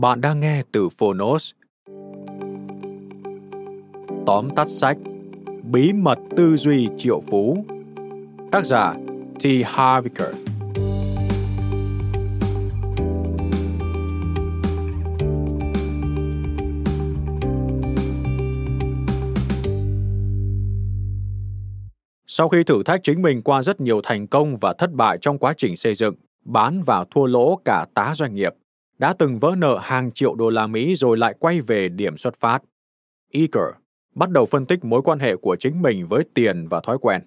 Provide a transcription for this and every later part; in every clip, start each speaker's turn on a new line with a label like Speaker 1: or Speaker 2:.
Speaker 1: Bạn đang nghe từ Phonos. Tóm tắt sách Bí mật tư duy triệu phú Tác giả T. Harvicker Sau khi thử thách chính mình qua rất nhiều thành công và thất bại trong quá trình xây dựng, bán và thua lỗ cả tá doanh nghiệp, đã từng vỡ nợ hàng triệu đô la Mỹ rồi lại quay về điểm xuất phát. Eager bắt đầu phân tích mối quan hệ của chính mình với tiền và thói quen,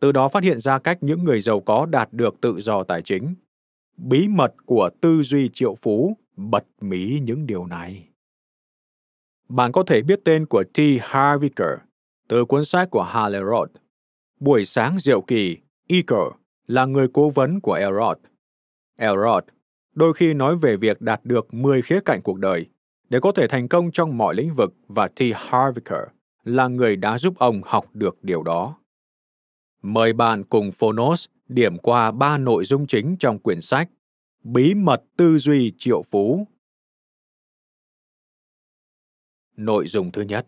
Speaker 1: từ đó phát hiện ra cách những người giàu có đạt được tự do tài chính. Bí mật của tư duy triệu phú bật mí những điều này. Bạn có thể biết tên của T. Harvicker từ cuốn sách của Hal Elrod. Buổi sáng diệu kỳ, Eager là người cố vấn của Elrod. Elrod đôi khi nói về việc đạt được 10 khía cạnh cuộc đời, để có thể thành công trong mọi lĩnh vực và T. Harvicker là người đã giúp ông học được điều đó. Mời bạn cùng Phonos điểm qua ba nội dung chính trong quyển sách Bí mật tư duy triệu phú. Nội dung thứ nhất,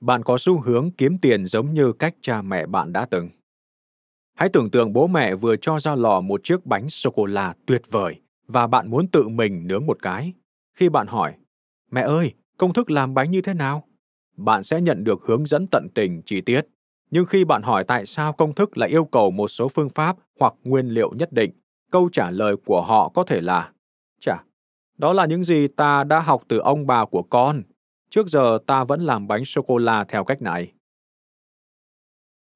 Speaker 1: Bạn có xu hướng kiếm tiền giống như cách cha mẹ bạn đã từng. Hãy tưởng tượng bố mẹ vừa cho ra lò một chiếc bánh sô-cô-la tuyệt vời và bạn muốn tự mình nướng một cái. Khi bạn hỏi, mẹ ơi, công thức làm bánh như thế nào? Bạn sẽ nhận được hướng dẫn tận tình, chi tiết. Nhưng khi bạn hỏi tại sao công thức lại yêu cầu một số phương pháp hoặc nguyên liệu nhất định, câu trả lời của họ có thể là Chà, đó là những gì ta đã học từ ông bà của con. Trước giờ ta vẫn làm bánh sô-cô-la theo cách này.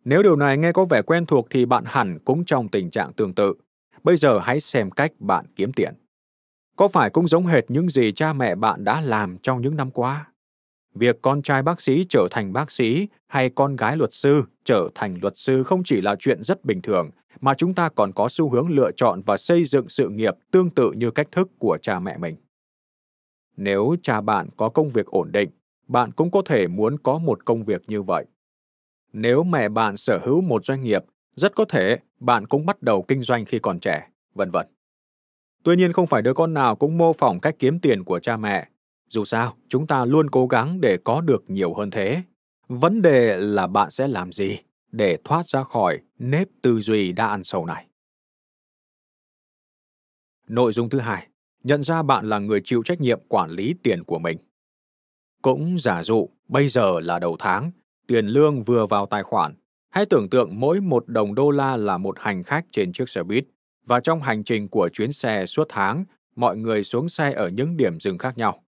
Speaker 1: Nếu điều này nghe có vẻ quen thuộc thì bạn hẳn cũng trong tình trạng tương tự. Bây giờ hãy xem cách bạn kiếm tiền. Có phải cũng giống hệt những gì cha mẹ bạn đã làm trong những năm qua? Việc con trai bác sĩ trở thành bác sĩ hay con gái luật sư trở thành luật sư không chỉ là chuyện rất bình thường, mà chúng ta còn có xu hướng lựa chọn và xây dựng sự nghiệp tương tự như cách thức của cha mẹ mình. Nếu cha bạn có công việc ổn định, bạn cũng có thể muốn có một công việc như vậy. Nếu mẹ bạn sở hữu một doanh nghiệp, rất có thể bạn cũng bắt đầu kinh doanh khi còn trẻ, vân vân. Tuy nhiên không phải đứa con nào cũng mô phỏng cách kiếm tiền của cha mẹ. Dù sao, chúng ta luôn cố gắng để có được nhiều hơn thế. Vấn đề là bạn sẽ làm gì để thoát ra khỏi nếp tư duy đã ăn sâu này. Nội dung thứ hai, nhận ra bạn là người chịu trách nhiệm quản lý tiền của mình. Cũng giả dụ, bây giờ là đầu tháng, tiền lương vừa vào tài khoản, Hãy tưởng tượng mỗi một đồng đô la là một hành khách trên chiếc xe buýt, và trong hành trình của chuyến xe suốt tháng, mọi người xuống xe ở những điểm dừng khác nhau.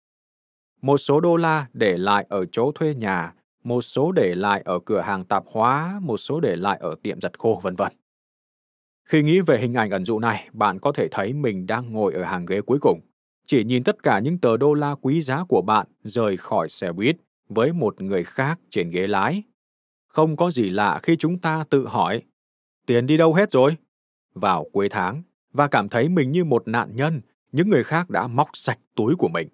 Speaker 1: Một số đô la để lại ở chỗ thuê nhà, một số để lại ở cửa hàng tạp hóa, một số để lại ở tiệm giặt khô, vân vân. Khi nghĩ về hình ảnh ẩn dụ này, bạn có thể thấy mình đang ngồi ở hàng ghế cuối cùng, chỉ nhìn tất cả những tờ đô la quý giá của bạn rời khỏi xe buýt với một người khác trên ghế lái không có gì lạ khi chúng ta tự hỏi, tiền đi đâu hết rồi? Vào cuối tháng, và cảm thấy mình như một nạn nhân, những người khác đã móc sạch túi của mình.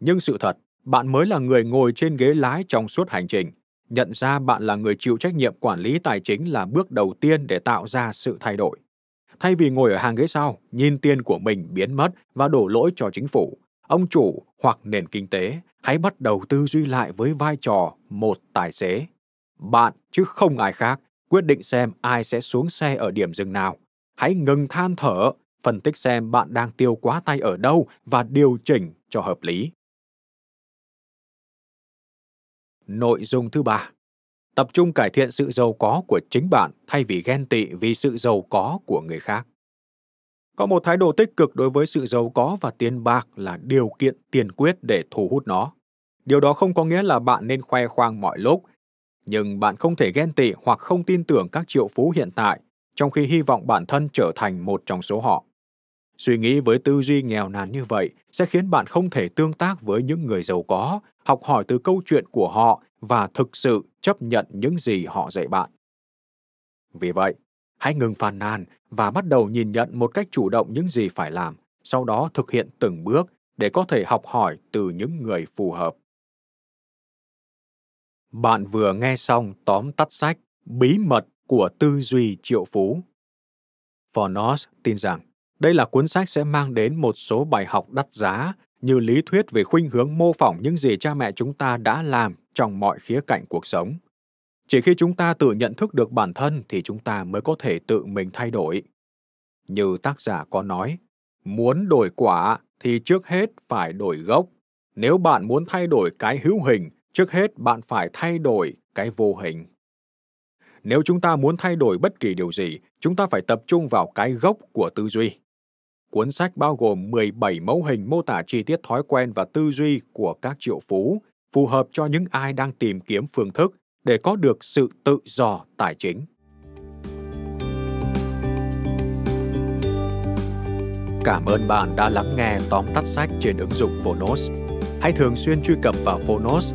Speaker 1: Nhưng sự thật, bạn mới là người ngồi trên ghế lái trong suốt hành trình. Nhận ra bạn là người chịu trách nhiệm quản lý tài chính là bước đầu tiên để tạo ra sự thay đổi. Thay vì ngồi ở hàng ghế sau, nhìn tiền của mình biến mất và đổ lỗi cho chính phủ, ông chủ hoặc nền kinh tế hãy bắt đầu tư duy lại với vai trò một tài xế. Bạn chứ không ai khác quyết định xem ai sẽ xuống xe ở điểm dừng nào. Hãy ngừng than thở, phân tích xem bạn đang tiêu quá tay ở đâu và điều chỉnh cho hợp lý. Nội dung thứ ba Tập trung cải thiện sự giàu có của chính bạn thay vì ghen tị vì sự giàu có của người khác. Có một thái độ tích cực đối với sự giàu có và tiền bạc là điều kiện tiền quyết để thu hút nó. Điều đó không có nghĩa là bạn nên khoe khoang mọi lúc, nhưng bạn không thể ghen tị hoặc không tin tưởng các triệu phú hiện tại, trong khi hy vọng bản thân trở thành một trong số họ. Suy nghĩ với tư duy nghèo nàn như vậy sẽ khiến bạn không thể tương tác với những người giàu có, học hỏi từ câu chuyện của họ và thực sự chấp nhận những gì họ dạy bạn. Vì vậy, hãy ngừng phàn nàn và bắt đầu nhìn nhận một cách chủ động những gì phải làm, sau đó thực hiện từng bước để có thể học hỏi từ những người phù hợp. Bạn vừa nghe xong tóm tắt sách Bí mật của tư duy triệu phú. Fornos tin rằng đây là cuốn sách sẽ mang đến một số bài học đắt giá như lý thuyết về khuynh hướng mô phỏng những gì cha mẹ chúng ta đã làm trong mọi khía cạnh cuộc sống. Chỉ khi chúng ta tự nhận thức được bản thân thì chúng ta mới có thể tự mình thay đổi. Như tác giả có nói, muốn đổi quả thì trước hết phải đổi gốc. Nếu bạn muốn thay đổi cái hữu hình, trước hết bạn phải thay đổi cái vô hình. Nếu chúng ta muốn thay đổi bất kỳ điều gì, chúng ta phải tập trung vào cái gốc của tư duy. Cuốn sách bao gồm 17 mẫu hình mô tả chi tiết thói quen và tư duy của các triệu phú, phù hợp cho những ai đang tìm kiếm phương thức để có được sự tự do tài chính. Cảm ơn bạn đã lắng nghe tóm tắt sách trên ứng dụng Phonos. Hãy thường xuyên truy cập vào Phonos